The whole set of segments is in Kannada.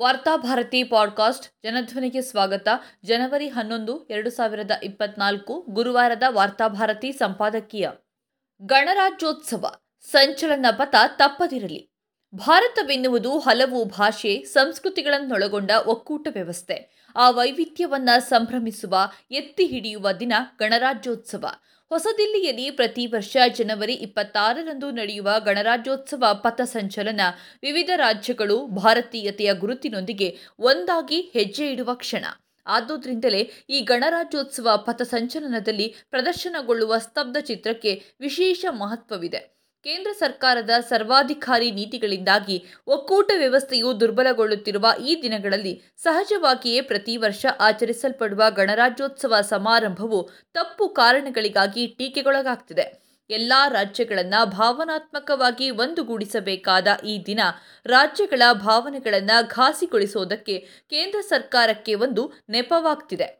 ವಾರ್ತಾಭಾರತಿ ಪಾಡ್ಕಾಸ್ಟ್ ಜನಧ್ವನಿಗೆ ಸ್ವಾಗತ. ಜನವರಿ ಹನ್ನೊಂದು, ಎರಡು ಸಾವಿರದ ಇಪ್ಪತ್ನಾಲ್ಕು ಗುರುವಾರದ ವಾರ್ತಾಭಾರತಿ ಸಂಪಾದಕೀಯ. ಗಣರಾಜ್ಯೋತ್ಸವ. ಸಂಚಲನ ಪಥ ತಪ್ಪದಿರಲಿ. ಭಾರತವೆನ್ನುವುದು ಹಲವು ಭಾಷೆ ಸಂಸ್ಕೃತಿಗಳನ್ನೊಳಗೊಂಡ ಒಕ್ಕೂಟ ವ್ಯವಸ್ಥೆ. ಆ ವೈವಿಧ್ಯವನ್ನ ಸಂಭ್ರಮಿಸುವ, ಎತ್ತಿ ಹಿಡಿಯುವ ದಿನ ಗಣರಾಜ್ಯೋತ್ಸವ. ಹೊಸದಿಲ್ಲಿಯಲ್ಲಿ ಪ್ರತಿ ವರ್ಷ ಜನವರಿ ಇಪ್ಪತ್ತಾರರಂದು ನಡೆಯುವ ಗಣರಾಜ್ಯೋತ್ಸವ ಪಥಸಂಚಲನ ವಿವಿಧ ರಾಜ್ಯಗಳು ಭಾರತೀಯತೆಯ ಗುರುತಿನೊಂದಿಗೆ ಒಂದಾಗಿ ಹೆಜ್ಜೆ ಇಡುವ ಕ್ಷಣ. ಆದುದರಿಂದಲೇ ಈ ಗಣರಾಜ್ಯೋತ್ಸವ ಪಥಸಂಚಲನದಲ್ಲಿ ಪ್ರದರ್ಶನಗೊಳ್ಳುವ ಸ್ತಬ್ಧ ಚಿತ್ರಕ್ಕೆ ವಿಶೇಷ ಮಹತ್ವವಿದೆ. ಕೇಂದ್ರ ಸರ್ಕಾರದ ಸರ್ವಾಧಿಕಾರಿ ನೀತಿಗಳಿಂದಾಗಿ ಒಕ್ಕೂಟ ವ್ಯವಸ್ಥೆಯು ದುರ್ಬಲಗೊಳ್ಳುತ್ತಿರುವ ಈ ದಿನಗಳಲ್ಲಿ ಸಹಜವಾಗಿಯೇ ಪ್ರತಿ ವರ್ಷ ಆಚರಿಸಲ್ಪಡುವ ಗಣರಾಜ್ಯೋತ್ಸವ ಸಮಾರಂಭವು ತಪ್ಪು ಕಾರಣಗಳಿಗಾಗಿ ಟೀಕೆಗೊಳಗಾಗ್ತಿದೆ. ಎಲ್ಲ ರಾಜ್ಯಗಳನ್ನು ಭಾವನಾತ್ಮಕವಾಗಿ ಒಂದುಗೂಡಿಸಬೇಕಾದ ಈ ದಿನ ರಾಜ್ಯಗಳ ಭಾವನೆಗಳನ್ನು ಘಾಸಿಗೊಳಿಸೋದಕ್ಕೆ ಕೇಂದ್ರ ಸರ್ಕಾರಕ್ಕೆ ಒಂದು ನೆಪವಾಗ್ತಿದೆ.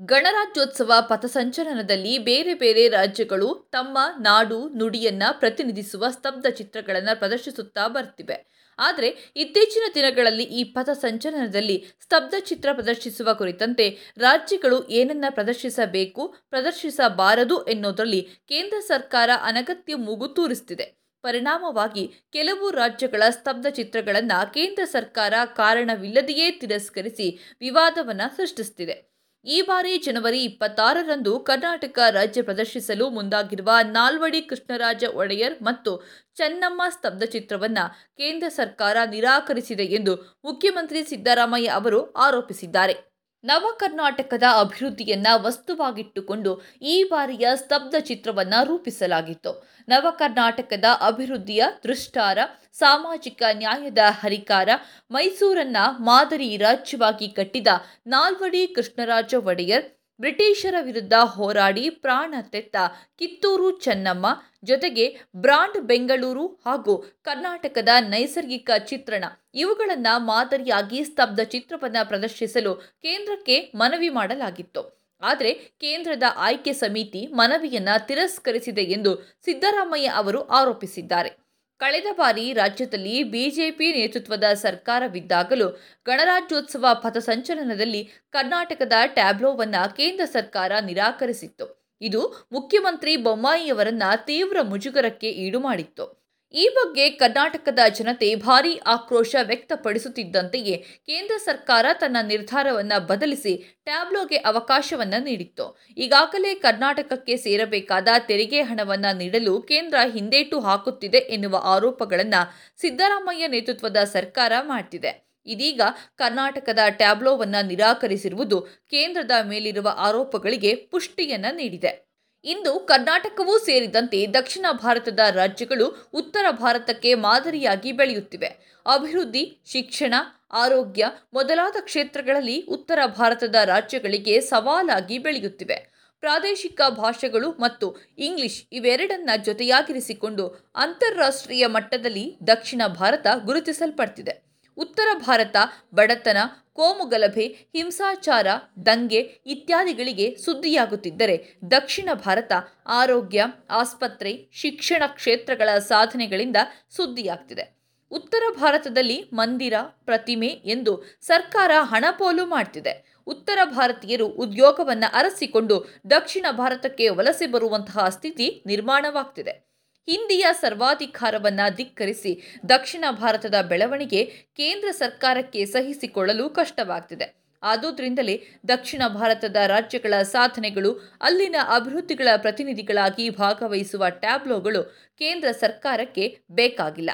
ಗಣರಾಜ್ಯೋತ್ಸವ ಪಥಸಂಚಲನದಲ್ಲಿ ಬೇರೆ ಬೇರೆ ರಾಜ್ಯಗಳು ತಮ್ಮ ನಾಡು ನುಡಿಯನ್ನ ಪ್ರತಿನಿಧಿಸುವ ಸ್ತಬ್ಧ ಚಿತ್ರಗಳನ್ನು ಪ್ರದರ್ಶಿಸುತ್ತಾ ಬರ್ತಿವೆ. ಆದರೆ ಇತ್ತೀಚಿನ ದಿನಗಳಲ್ಲಿ ಈ ಪಥಸಂಚಲನದಲ್ಲಿ ಸ್ತಬ್ಧ ಚಿತ್ರ ಪ್ರದರ್ಶಿಸುವ ಕುರಿತಂತೆ ರಾಜ್ಯಗಳು ಏನನ್ನ ಪ್ರದರ್ಶಿಸಬೇಕು, ಪ್ರದರ್ಶಿಸಬಾರದು ಎನ್ನುವುದರಲ್ಲಿ ಕೇಂದ್ರ ಸರ್ಕಾರ ಅನಗತ್ಯ ಮೂಗು ತೂರಿಸ್ತಿದೆ. ಪರಿಣಾಮವಾಗಿ ಕೆಲವು ರಾಜ್ಯಗಳ ಸ್ತಬ್ಧ ಚಿತ್ರಗಳನ್ನು ಕೇಂದ್ರ ಸರ್ಕಾರ ಕಾರಣವಿಲ್ಲದೆಯೇ ತಿರಸ್ಕರಿಸಿ ವಿವಾದವನ್ನು ಸೃಷ್ಟಿಸುತ್ತಿದೆ ಈ ಬಾರಿ ಜನವರಿ ಇಪ್ಪತ್ತಾರರಂದು ಕರ್ನಾಟಕ ರಾಜ್ಯ ಪ್ರದರ್ಶಿಸಲು ಮುಂದಾಗಿರುವ ನಾಲ್ವಡಿ ಕೃಷ್ಣರಾಜ ಒಡೆಯರ್ ಮತ್ತು ಚೆನ್ನಮ್ಮ ಸ್ತಬ್ಧ ಚಿತ್ರವನ್ನು ಕೇಂದ್ರ ಸರ್ಕಾರ ನಿರಾಕರಿಸಿದೆ ಎಂದು ಮುಖ್ಯಮಂತ್ರಿ ಸಿದ್ದರಾಮಯ್ಯ ಅವರು ಆರೋಪಿಸಿದ್ದಾರೆ. ನವ ಕರ್ನಾಟಕದ ಅಭಿವೃದ್ಧಿಯನ್ನ ವಸ್ತುವಾಗಿಟ್ಟುಕೊಂಡು ಈ ಬಾರಿಯ ಸ್ತಬ್ಧ ಚಿತ್ರವನ್ನು ರೂಪಿಸಲಾಗಿತ್ತು. ನವ ಕರ್ನಾಟಕದ ಅಭಿವೃದ್ಧಿಯ ದೃಷ್ಟಾರ, ಸಾಮಾಜಿಕ ನ್ಯಾಯದ ಹರಿಕಾರ, ಮೈಸೂರನ್ನ ಮಾದರಿ ರಾಜ್ಯವಾಗಿ ಕಟ್ಟಿದ ನಾಲ್ವಡಿ ಕೃಷ್ಣರಾಜ ಒಡೆಯರ್ ಬ್ರಿಟಿಷರ ವಿರುದ್ಧ ಹೋರಾಡಿ ಪ್ರಾಣ ತೆತ್ತ ಕಿತ್ತೂರು ಚೆನ್ನಮ್ಮ ಜೊತೆಗೆ ಬ್ರಾಂಡ್ ಬೆಂಗಳೂರು ಹಾಗೂ ಕರ್ನಾಟಕದ ನೈಸರ್ಗಿಕ ಚಿತ್ರಣ. ಇವುಗಳನ್ನು ಮಾದರಿಯಾಗಿ ಸ್ತಬ್ಧ ಚಿತ್ರವನ್ನು ಪ್ರದರ್ಶಿಸಲು ಕೇಂದ್ರಕ್ಕೆ ಮನವಿ ಮಾಡಲಾಗಿತ್ತು. ಆದರೆ ಕೇಂದ್ರದ ಆಯ್ಕೆ ಸಮಿತಿ ಮನವಿಯನ್ನು ತಿರಸ್ಕರಿಸಿದೆ ಎಂದು ಸಿದ್ದರಾಮಯ್ಯ ಅವರು ಆರೋಪಿಸಿದ್ದಾರೆ. ಕಳೆದ ಬಾರಿ ರಾಜ್ಯದಲ್ಲಿ ಬಿಜೆಪಿ ನೇತೃತ್ವದ ಸರ್ಕಾರವಿದ್ದಾಗಲೂ ಗಣರಾಜ್ಯೋತ್ಸವ ಪಥಸಂಚಲನದಲ್ಲಿ ಕರ್ನಾಟಕದ ಟ್ಯಾಬ್ಲೋವನ್ನು ಕೇಂದ್ರ ಸರ್ಕಾರ ನಿರಾಕರಿಸಿತ್ತು. ಇದು ಮುಖ್ಯಮಂತ್ರಿ ಬೊಮ್ಮಾಯಿಯವರನ್ನ ತೀವ್ರ ಮುಜುಗರಕ್ಕೆ ಈಡು ಮಾಡಿತ್ತು. ಈ ಬಗ್ಗೆ ಕರ್ನಾಟಕದ ಜನತೆ ಭಾರೀ ಆಕ್ರೋಶ ವ್ಯಕ್ತಪಡಿಸುತ್ತಿದ್ದಂತೆಯೇ ಕೇಂದ್ರ ಸರ್ಕಾರ ತನ್ನ ನಿರ್ಧಾರವನ್ನು ಬದಲಿಸಿ ಟ್ಯಾಬ್ಲೋಗೆ ಅವಕಾಶವನ್ನು ನೀಡಿತ್ತು. ಈಗಾಗಲೇ ಕರ್ನಾಟಕಕ್ಕೆ ಸೇರಬೇಕಾದ ತೆರಿಗೆ ಹಣವನ್ನು ನೀಡಲು ಕೇಂದ್ರ ಹಿಂದೇಟು ಹಾಕುತ್ತಿದೆ ಎನ್ನುವ ಆರೋಪಗಳನ್ನು ಸಿದ್ದರಾಮಯ್ಯ ನೇತೃತ್ವದ ಸರ್ಕಾರ ಮಾಡ್ತಿದೆ. ಇದೀಗ ಕರ್ನಾಟಕದ ಟ್ಯಾಬ್ಲೋವನ್ನು ನಿರಾಕರಿಸಿರುವುದು ಕೇಂದ್ರದ ಮೇಲಿರುವ ಆರೋಪಗಳಿಗೆ ಪುಷ್ಟಿಯನ್ನು ನೀಡಿದೆ. ಇಂದು ಕರ್ನಾಟಕವೂ ಸೇರಿದಂತೆ ದಕ್ಷಿಣ ಭಾರತದ ರಾಜ್ಯಗಳು ಉತ್ತರ ಭಾರತಕ್ಕೆ ಮಾದರಿಯಾಗಿ ಬೆಳೆಯುತ್ತಿವೆ. ಅಭಿವೃದ್ಧಿ, ಶಿಕ್ಷಣ, ಆರೋಗ್ಯ ಮೊದಲಾದ ಕ್ಷೇತ್ರಗಳಲ್ಲಿ ಉತ್ತರ ಭಾರತದ ರಾಜ್ಯಗಳಿಗೆ ಸವಾಲಾಗಿ ಬೆಳೆಯುತ್ತಿವೆ. ಪ್ರಾದೇಶಿಕ ಭಾಷೆಗಳು ಮತ್ತು ಇಂಗ್ಲಿಷ್ ಇವೆರಡನ್ನ ಜೊತೆಯಾಗಿರಿಸಿಕೊಂಡು ಅಂತಾರಾಷ್ಟ್ರೀಯ ಮಟ್ಟದಲ್ಲಿ ದಕ್ಷಿಣ ಭಾರತ ಗುರುತಿಸಲ್ಪಡ್ತಿದೆ. ಉತ್ತರ ಭಾರತ, ಬಡತನ ಕೋಮುಗಲಭೆ ಹಿಂಸಾಚಾರ, ದಂಗೆ ಇತ್ಯಾದಿಗಳಿಗೆ ಸುದ್ದಿಯಾಗುತ್ತಿದ್ದರೆ ದಕ್ಷಿಣ ಭಾರತ ಆರೋಗ್ಯ, ಆಸ್ಪತ್ರೆ, ಶಿಕ್ಷಣ ಕ್ಷೇತ್ರಗಳ ಸಾಧನೆಗಳಿಂದ ಸುದ್ದಿಯಾಗ್ತಿದೆ. ಉತ್ತರ ಭಾರತದಲ್ಲಿ ಮಂದಿರ, ಪ್ರತಿಮೆ ಎಂದು ಸರ್ಕಾರ ಹಣಪೋಲು ಮಾಡ್ತಿದೆ. ಉತ್ತರ ಭಾರತೀಯರು ಉದ್ಯೋಗವನ್ನು ಅರಸಿಕೊಂಡು ದಕ್ಷಿಣ ಭಾರತಕ್ಕೆ ವಲಸೆ ಬರುವಂತಹ ಸ್ಥಿತಿ ನಿರ್ಮಾಣವಾಗ್ತಿದೆ. ಹಿಂದಿಯ ಸರ್ವಾಧಿಕಾರವನ್ನು ಧಿಕ್ಕರಿಸಿ ದಕ್ಷಿಣ ಭಾರತದ ಬೆಳವಣಿಗೆ ಕೇಂದ್ರ ಸರ್ಕಾರಕ್ಕೆ ಸಹಿಸಿಕೊಳ್ಳಲು ಕಷ್ಟವಾಗ್ತಿದೆ. ಆದುದರಿಂದಲೇ ದಕ್ಷಿಣ ಭಾರತದ ರಾಜ್ಯಗಳ ಸಾಧನೆಗಳು, ಅಲ್ಲಿನ ಅಭಿವೃದ್ಧಿಗಳ ಪ್ರತಿನಿಧಿಗಳಾಗಿ ಭಾಗವಹಿಸುವ ಟ್ಯಾಬ್ಲೋಗಳು ಕೇಂದ್ರ ಸರ್ಕಾರಕ್ಕೆ ಬೇಕಾಗಿಲ್ಲ.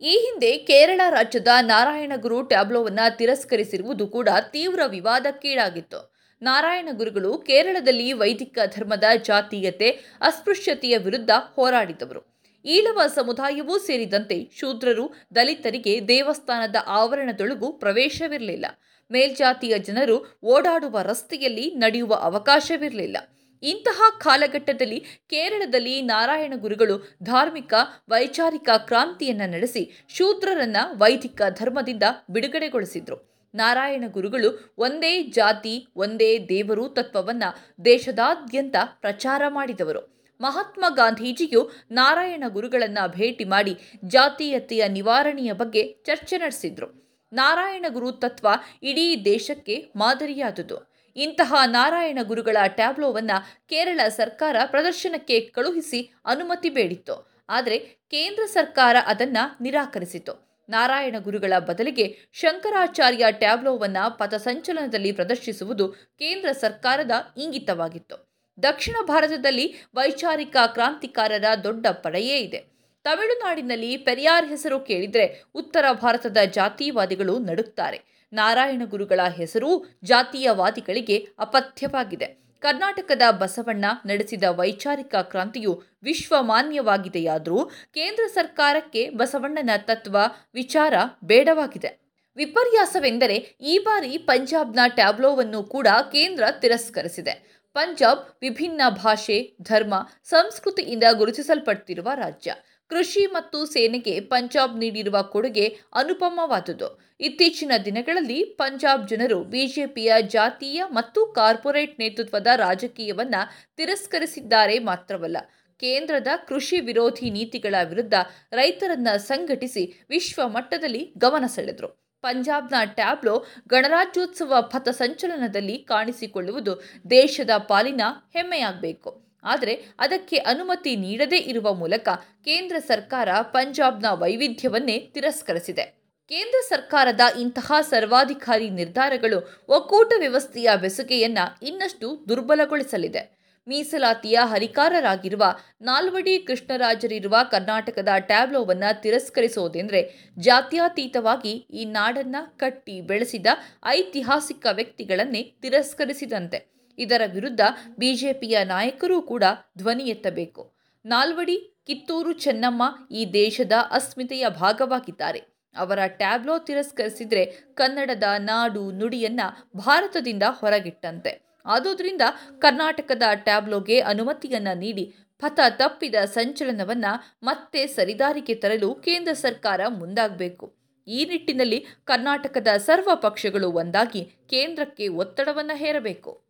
ಈ ಹಿಂದೆ ಕೇರಳ ರಾಜ್ಯದ ನಾರಾಯಣಗುರು ಟ್ಯಾಬ್ಲೋವನ್ನು ತಿರಸ್ಕರಿಸಿರುವುದು ಕೂಡ ತೀವ್ರ ವಿವಾದಕ್ಕೀಡಾಗಿತ್ತು. ನಾರಾಯಣಗುರುಗಳು ಕೇರಳದಲ್ಲಿ ವೈದಿಕ ಧರ್ಮದ ಜಾತೀಯತೆ, ಅಸ್ಪೃಶ್ಯತೆಯ ವಿರುದ್ಧ ಹೋರಾಡಿದವರು. ಈಳವ ಸಮುದಾಯವೂ ಸೇರಿದಂತೆ ಶೂದ್ರರು, ದಲಿತರಿಗೆ ದೇವಸ್ಥಾನದ ಆವರಣದೊಳಗೂ ಪ್ರವೇಶವಿರಲಿಲ್ಲ. ಮೇಲ್ಜಾತಿಯ ಜನರು ಓಡಾಡುವ ರಸ್ತೆಯಲ್ಲಿ ನಡೆಯುವ ಅವಕಾಶವಿರಲಿಲ್ಲ. ಇಂತಹ ಕಾಲಘಟ್ಟದಲ್ಲಿ ಕೇರಳದಲ್ಲಿ ನಾರಾಯಣ ಗುರುಗಳು ಧಾರ್ಮಿಕ, ವೈಚಾರಿಕ ಕ್ರಾಂತಿಯನ್ನು ನಡೆಸಿ ಶೂದ್ರರನ್ನ ವೈದಿಕ ಧರ್ಮದಿಂದ ಬಿಡುಗಡೆಗೊಳಿಸಿದ್ರು. ನಾರಾಯಣ ಗುರುಗಳು ಒಂದೇ ಜಾತಿ, ಒಂದೇ ದೇವರು ತತ್ವವನ್ನು ದೇಶದಾದ್ಯಂತ ಪ್ರಚಾರ ಮಾಡಿದವರು. ಮಹಾತ್ಮ ಗಾಂಧೀಜಿಯು ನಾರಾಯಣ ಗುರುಗಳನ್ನು ಭೇಟಿ ಮಾಡಿ ಜಾತೀಯತೆಯ ನಿವಾರಣೆಯ ಬಗ್ಗೆ ಚರ್ಚೆ ನಡೆಸಿದ್ರು. ನಾರಾಯಣ ಗುರು ತತ್ವ ಇಡೀ ದೇಶಕ್ಕೆ ಮಾದರಿಯಾದುದು. ಇಂತಹ ನಾರಾಯಣ ಗುರುಗಳ ಟ್ಯಾಬ್ಲೋವನ್ನು ಕೇರಳ ಸರ್ಕಾರ ಪ್ರದರ್ಶನಕ್ಕೆ ಕಳುಹಿಸಿ ಅನುಮತಿ ಬೇಡಿತ್ತು. ಆದರೆ ಕೇಂದ್ರ ಸರ್ಕಾರ ಅದನ್ನು ನಿರಾಕರಿಸಿತು ನಾರಾಯಣ ಗುರುಗಳ ಬದಲಿಗೆ ಶಂಕರಾಚಾರ್ಯ ಟ್ಯಾಬ್ಲೋವನ್ನು ಪಥಸಂಚಲನದಲ್ಲಿ ಪ್ರದರ್ಶಿಸುವುದು ಕೇಂದ್ರ ಸರ್ಕಾರದ ಇಂಗಿತವಾಗಿತ್ತು. ದಕ್ಷಿಣ ಭಾರತದಲ್ಲಿ ವೈಚಾರಿಕ ಕ್ರಾಂತಿಕಾರರ ದೊಡ್ಡ ಪಡೆಯೇ ಇದೆ. ತಮಿಳುನಾಡಿನಲ್ಲಿ ಪೆರಿಯಾರ್ ಹೆಸರು ಕೇಳಿದರೆ ಉತ್ತರ ಭಾರತದ ಜಾತೀಯವಾದಿಗಳು ನಡುಕ್ತಾರೆ ನಾರಾಯಣ ಗುರುಗಳ ಹೆಸರೂ ಜಾತೀಯವಾದಿಗಳಿಗೆ ಅಪಥ್ಯವಾಗಿದೆ. ಕರ್ನಾಟಕದ ಬಸವಣ್ಣ ನಡೆಸಿದ ವೈಚಾರಿಕ ಕ್ರಾಂತಿಯು ವಿಶ್ವಮಾನ್ಯವಾಗಿದೆಯಾದರೂ ಕೇಂದ್ರ ಸರ್ಕಾರಕ್ಕೆ ಬಸವಣ್ಣನ ತತ್ವ, ವಿಚಾರ ಬೇಡವಾಗಿದೆ. ವಿಪರ್ಯಾಸವೆಂದರೆ ಈ ಬಾರಿ ಪಂಜಾಬ್ನ ಟ್ಯಾಬ್ಲೋವನ್ನು ಕೂಡ ಕೇಂದ್ರ ತಿರಸ್ಕರಿಸಿದೆ. ಪಂಜಾಬ್ ವಿಭಿನ್ನ ಭಾಷೆ, ಧರ್ಮ, ಸಂಸ್ಕೃತಿಯಿಂದ ಗುರುತಿಸಲ್ಪಡ್ತಿರುವ ರಾಜ್ಯ. ಕೃಷಿ ಮತ್ತು ಸೇನೆಗೆ ಪಂಜಾಬ್ ನೀಡಿರುವ ಕೊಡುಗೆ ಅನುಪಮವಾದುದು. ಇತ್ತೀಚಿನ ದಿನಗಳಲ್ಲಿ ಪಂಜಾಬ್ ಜನರು ಬಿಜೆಪಿಯ ಜಾತೀಯ ಮತ್ತು ಕಾರ್ಪೊರೇಟ್ ನೇತೃತ್ವದ ರಾಜಕೀಯವನ್ನ ತಿರಸ್ಕರಿಸಿದ್ದಾರೆ ಮಾತ್ರವಲ್ಲ, ಕೇಂದ್ರದ ಕೃಷಿ ವಿರೋಧಿ ನೀತಿಗಳ ವಿರುದ್ಧ ರೈತರನ್ನ ಸಂಘಟಿಸಿ ವಿಶ್ವ ಮಟ್ಟದಲ್ಲಿ ಗಮನ ಸೆಳೆದರು. ಪಂಜಾಬ್ನ ಟ್ಯಾಬ್ಲೋ ಗಣರಾಜ್ಯೋತ್ಸವ ಪಥಸಂಚಲನದಲ್ಲಿ ಕಾಣಿಸಿಕೊಳ್ಳುವುದು ದೇಶದ ಪಾಲಿನ ಹೆಮ್ಮೆಯಾಗಬೇಕು. ಆದರೆ ಅದಕ್ಕೆ ಅನುಮತಿ ನೀಡದೇ ಇರುವ ಮೂಲಕ ಕೇಂದ್ರ ಸರ್ಕಾರ ಪಂಜಾಬ್ನ ವೈವಿಧ್ಯವನ್ನೇ ತಿರಸ್ಕರಿಸಿದೆ. ಕೇಂದ್ರ ಸರ್ಕಾರದ ಇಂತಹ ಸರ್ವಾಧಿಕಾರಿ ನಿರ್ಧಾರಗಳು ಒಕ್ಕೂಟ ವ್ಯವಸ್ಥೆಯ ಬೆಸುಗೆಯನ್ನ ಇನ್ನಷ್ಟು ದುರ್ಬಲಗೊಳಿಸಲಿದೆ. ಮೀಸಲಾತಿಯ ಹರಿಕಾರರಾಗಿರುವ ನಾಲ್ವಡಿ ಕೃಷ್ಣರಾಜರಿರುವ ಕರ್ನಾಟಕದ ಟ್ಯಾಬ್ಲೋವನ್ನು ತಿರಸ್ಕರಿಸೋದೆಂದರೆ ಜಾತ್ಯತೀತವಾಗಿ ಈ ನಾಡನ್ನ ಕಟ್ಟಿ ಬೆಳೆಸಿದ ಐತಿಹಾಸಿಕ ವ್ಯಕ್ತಿಗಳನ್ನೇ ತಿರಸ್ಕರಿಸಿದಂತೆ. ಇದರ ವಿರುದ್ಧ ಬಿಜೆಪಿಯ ನಾಯಕರೂ ಕೂಡ ಧ್ವನಿ ಎತ್ತಬೇಕು. ನಾಲ್ವಡಿ, ಕಿತ್ತೂರು ಚೆನ್ನಮ್ಮ ಈ ದೇಶದ ಅಸ್ಮಿತೆಯ ಭಾಗವಾಗಿದ್ದಾರೆ. ಅವರ ಟ್ಯಾಬ್ಲೋ ತಿರಸ್ಕರಿಸಿದರೆ ಕನ್ನಡದ ನಾಡು ನುಡಿಯನ್ನ ಭಾರತದಿಂದ ಹೊರಗಿಟ್ಟಂತೆ. ಆದುದರಿಂದ ಕರ್ನಾಟಕದ ಟ್ಯಾಬ್ಲೋಗೆ ಅನುಮತಿಯನ್ನ ನೀಡಿ ಪಥ ತಪ್ಪಿದ ಸಂಚಲನವನ್ನ ಮತ್ತೆ ಸರಿದಾರಿಗೆ ತರಲು ಕೇಂದ್ರ ಸರ್ಕಾರ ಮುಂದಾಗಬೇಕು. ಈ ನಿಟ್ಟಿನಲ್ಲಿ ಕರ್ನಾಟಕದ ಸರ್ವ ಪಕ್ಷಗಳು ಒಂದಾಗಿ ಕೇಂದ್ರಕ್ಕೆ ಒತ್ತಡವನ್ನು ಹೇರಬೇಕು.